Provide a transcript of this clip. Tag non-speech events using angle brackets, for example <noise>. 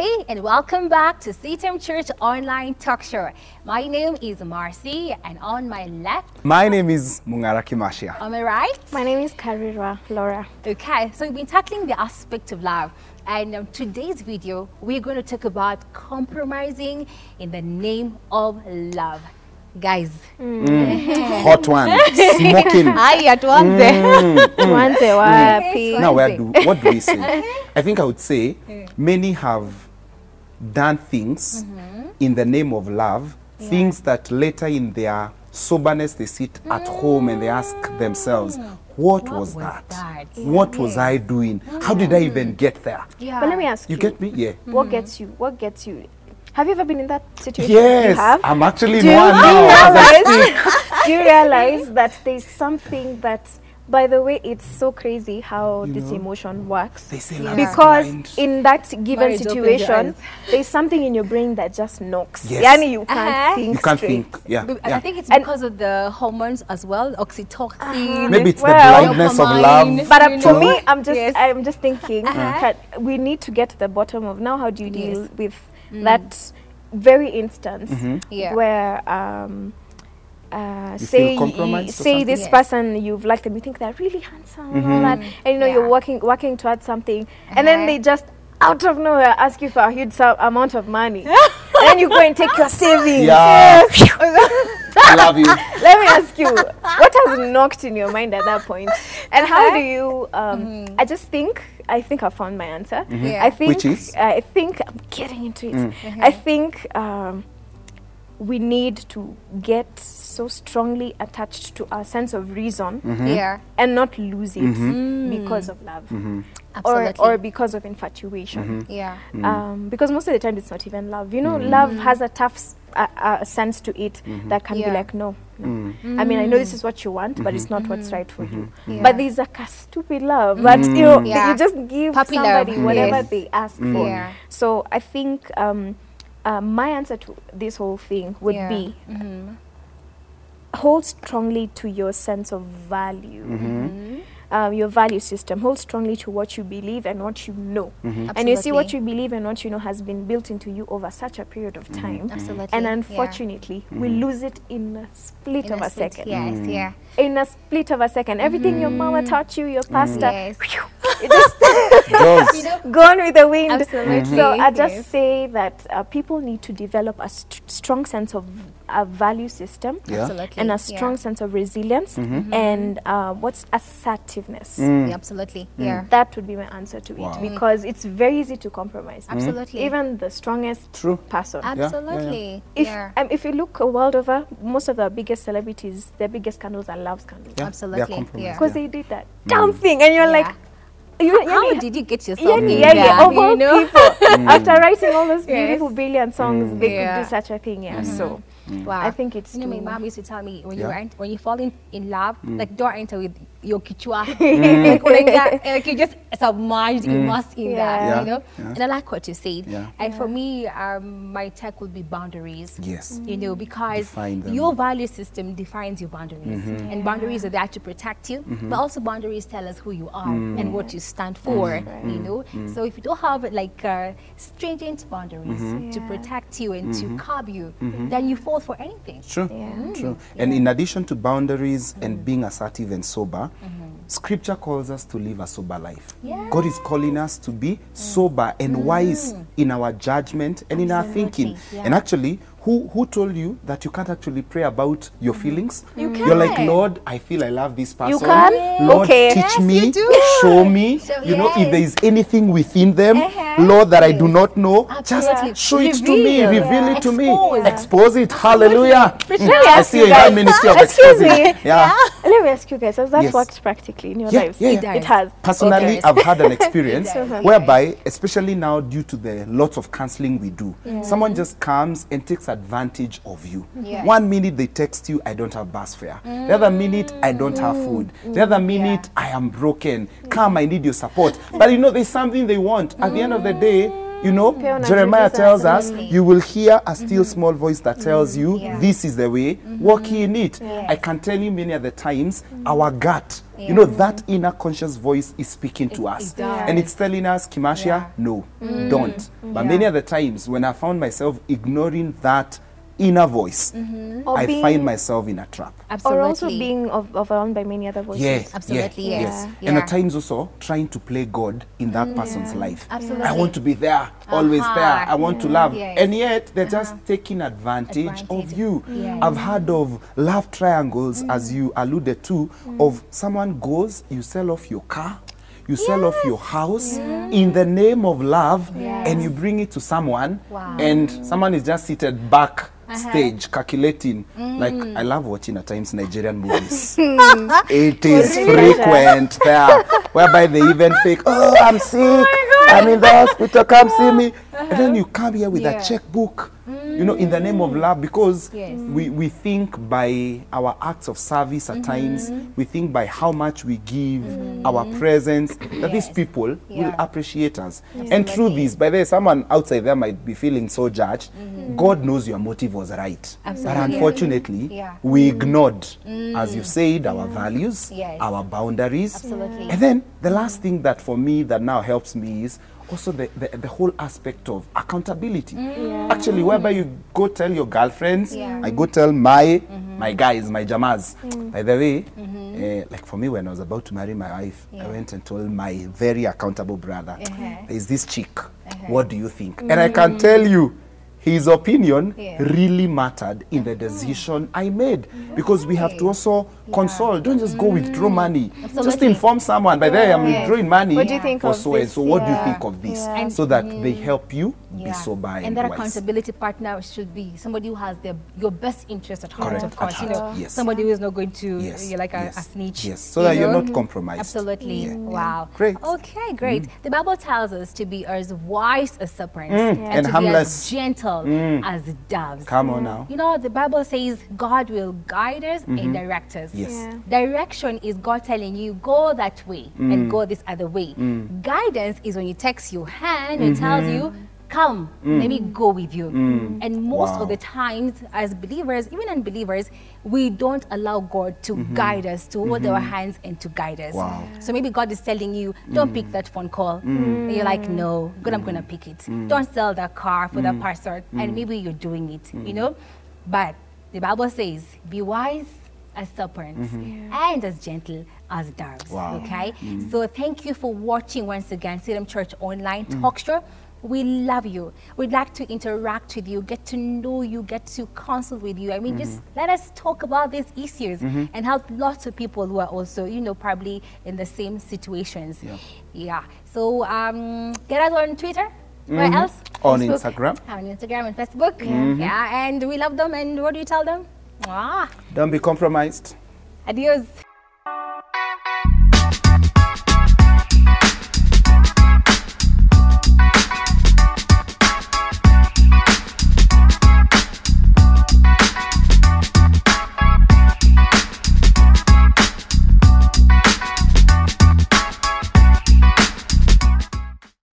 and welcome back to CITAM Church Online Talk Show. My name is Marcy, and on my left, My name is Mungara Kimashia. am I right? My name is Karira Laura. Okay, so we've been tackling the aspect of love, and um, today's video we're going to talk about compromising in the name of love. Guys, mm. Hot one, <laughs> smoking. haya tuanze. Tuanze wapi? Now, where do, what do we say? <laughs> I think I would say many have done things mm-hmm. in the name of love, things that later in their soberness they sit at home and they ask mm. themselves, what, was, was that? that? What was I doing? How did I mm. even get there? Yeah. But let me ask you, You get me? Yeah. what mm-hmm. gets you? What gets you? Have you ever been in that situation? Yes, You have? I'm actually in do you one now. as I realize, <laughs> do you realize that there's something that, by the way, it's so crazy how You this know, emotion works. They say love Because blind. in that given Marriage situation, there's something in your brain that just knocks. Yes. Yani you can't Uh-huh. think you can't straight. think. Yeah. Be- yeah. I think it's And- because of the hormones as well, oxytocin. Maybe it's Well, the blindness of love. But uh, for me, I'm just Yes. I'm just thinking Uh-huh. that we need to get to the bottom of now. How do you deal Yes. with that very instance Yeah. where um, uh, say feel compromised or say this Yes. person you've liked them, you think they're really handsome and all that, and you know Yeah. you're working working towards something, and then Uh-huh. they just out of nowhere ask you for a huge sum- amount of money, <laughs> and then you go and take your savings. Yeah. I <laughs> love you. Let me ask you, what has knocked in your mind at that? And how do you, um, I just think, I think I found my answer. Yeah. I think, Which is? I think, I'm getting into it. I think um, we need to get so strongly attached to our sense of reason mm-hmm. Yeah. and not lose it mm-hmm. mm. because of love mm-hmm. or, Absolutely. or because of infatuation. yeah. Um, because most of the time it's not even love. You know, love mm. has a tough s- a, a sense to it that can Yeah. be like, no, no. Mm. I mean, I know this is what you want, but it's not what's right for you. Yeah. But there's like a stupid love that you know Yeah. you just give Puppy love. somebody whatever Yes. they ask for. Yeah. So I think um, uh, my answer to this whole thing would Yeah. be Mm-hmm. hold strongly to your sense of value. Mm-hmm. Um, your value system. Hold strongly to what you believe and what you know. Mm-hmm. And you see what you believe and what you know has been built into you over such a period of time. Absolutely. And yeah. unfortunately, we lose it in a split In of a a split, second. Yes, yeah. In a split of a second. Everything your mama taught you, your pastor, Yes. It just <laughs> Those. <laughs> gone with the wind. Absolutely. So I just Yes. say that uh, people need to develop a st- strong sense of a value system Yeah. Absolutely. and a yeah. strong sense of resilience and uh, what's assertiveness. Yeah, absolutely. Yeah. That would be my answer to Wow. it because it's very easy to compromise. Absolutely. Even the strongest True. person. yeah, yeah. Absolutely. If, yeah. um, if you look a world over, most of the biggest celebrities, their biggest scandals are love scandals. Yeah, Absolutely, They are compromised, yeah. Because yeah. they did that dumb thing, and you're Yeah. like, you, How yani- did you get yourself yani, in yeah, yeah, of all you know? people, <laughs> mm. after writing all those Yes. beautiful brilliant songs, mm. they Yeah. could do such a thing. Yeah, so mm-hmm. Wow. I think it's You know, my mom used to tell me when Yeah. you ent- when you fall in, in love, mm. like don't enter with your kichwa. Mm. like, <laughs> when that, eh, like you just submerged, immersed in Yeah. that, Yeah. you know. Yeah. And I like what you said. Yeah. And for me, um, my tech would be boundaries. Yes. You know, because your value system defines your boundaries, mm-hmm. and boundaries are there to protect you, mm-hmm. but also boundaries tell us who you are mm. and what you stand mm. for. You know, so if you don't have like uh, stringent boundaries mm-hmm. to Yeah. protect you and to curb you, then you fall for anything. True. Yeah. True. And in addition to boundaries and being assertive and sober, Mm-hmm. scripture calls us to live a sober life. God is calling us to be mm. sober and mm. wise in our judgment and in our thinking. yeah. And actually, who, who told you that you can't actually pray about your mm-hmm. feelings? You can. You're like. Lord, I feel I love this person. You can? Lord, Okay. teach Yes, me, show me. So- you know, if there is anything within them, Uh-huh. Lord, that I do not know, Absolutely. just show it to me, Reveal. reveal it to me, Expose. expose it. Hallelujah. I see in ministry of exposing. me. Yeah. Let me ask you guys, has that Yes. worked practically in your Yeah, lives? yeah, it, yeah. it has. Personally, Okay. I've had an <laughs> experience whereby, especially now due to the lots of counseling we do, someone just comes and takes advantage of you. Yes. One minute they text you, I don't have bus fare. The other minute, I don't have mm. food. The other minute, I am broken. Come, I need your support. But you know, there's something they want. At the end of the mm. day, you know, Jeremiah tells us, you will hear a still small voice that tells you, Yeah. this is the way, walk in it. I can tell you many other times, our gut You know, that inner conscious voice is speaking to us. it. And it's telling us, Kimashia, no, don't. But many other times when I found myself ignoring that inner voice, mm-hmm. Or I being- find myself in a trap. Absolutely. Or also being of, overwhelmed by many other voices. Yeah, Absolutely, yeah, yes. And at times also trying to play God in that mm-hmm. person's life. Absolutely. I want to be there, uh-huh. always Uh-huh. there. I want to mm-hmm. love. Yes. And yet they're uh-huh. just taking advantage, Advantage. of you. Yes. I've heard of love triangles, as you alluded to, of someone goes, you sell off your car. You sell off your house in the name of love and you bring it to someone Wow. and someone is just seated back stage calculating. Like I love watching at times Nigerian movies. <laughs> It is frequent there whereby they even fake oh i'm <laughs> sick. I'm in the hospital. Come see me. And then you come here with Yeah. a checkbook you know in the name of love because Yes. we, we think by our acts of service at times we think by how much we give our presence that these Yes. people will appreciate us. And through this by the way someone outside there might be feeling so judged god knows your motive was right. But unfortunately Yeah. we ignored as you mm. said our mm. values Yes. our boundaries. Absolutely. and then the last thing that for me that now helps me is also the, the, the whole aspect of accountability. Mm. Actually whereby you go tell your girlfriends Yeah. i go tell my mm-hmm. my guys my jamas. By the way mm-hmm. eh, like for me when i was about to marry my wife i went and told my very accountable brother Uh-huh. there's this chick. Uh-huh. What do you think? And i can tell you his opinion Yeah. really mattered in the decision I made because we have to also console. Don't just go withdraw mm. money. Just inform someone. By the way, I'm withdrawing money What do you think for of so and this? so. What do you think of this? Yeah. So that they help you be sober and, and that wise. accountability partner should be somebody who has their your best interest at heart, Correct, of at course. You know, yes. somebody who is not going to Yes, you're like a, yes, a snitch. yes, so you that you're not compromised. Absolutely. Yeah. Wow. Great. Mm. Okay, great. The Bible tells us to be as wise as serpents and and, to harmless. be as gentle as doves. Come on now. You know, the Bible says God will guide us and direct us. Mm-hmm. Yes. Yeah. Direction is God telling you, go that way Mm. and go this other way. Guidance is when He takes your hand and Mm-hmm. tells you, come, mm. let me go with you. Mm. And most Mm. Wow. of the times, as believers, even unbelievers, we don't allow God to mm-hmm. guide us, to hold our mm-hmm. hands and to guide us. Wow. So maybe God is telling you, don't mm. pick that phone call. And you're like, no, God, I'm going to pick it. Don't sell that car for that person. And maybe you're doing it, you know? But the Bible says, be wise as serpents mm-hmm. and as gentle as doves. Wow. Okay? So thank you for watching once again, Salem Church Online Talk Show. We love you. We'd like to interact with you, get to know you, get to counsel with you. I mean, just let us talk about these issues and help lots of people who are also, you know, probably in the same situations. Yeah. Yeah. So um, get us on Twitter. Where else? On Facebook. Instagram. On Instagram and Facebook. Yeah. And we love them. And what do you tell them? Ah, Don't be compromised. adios.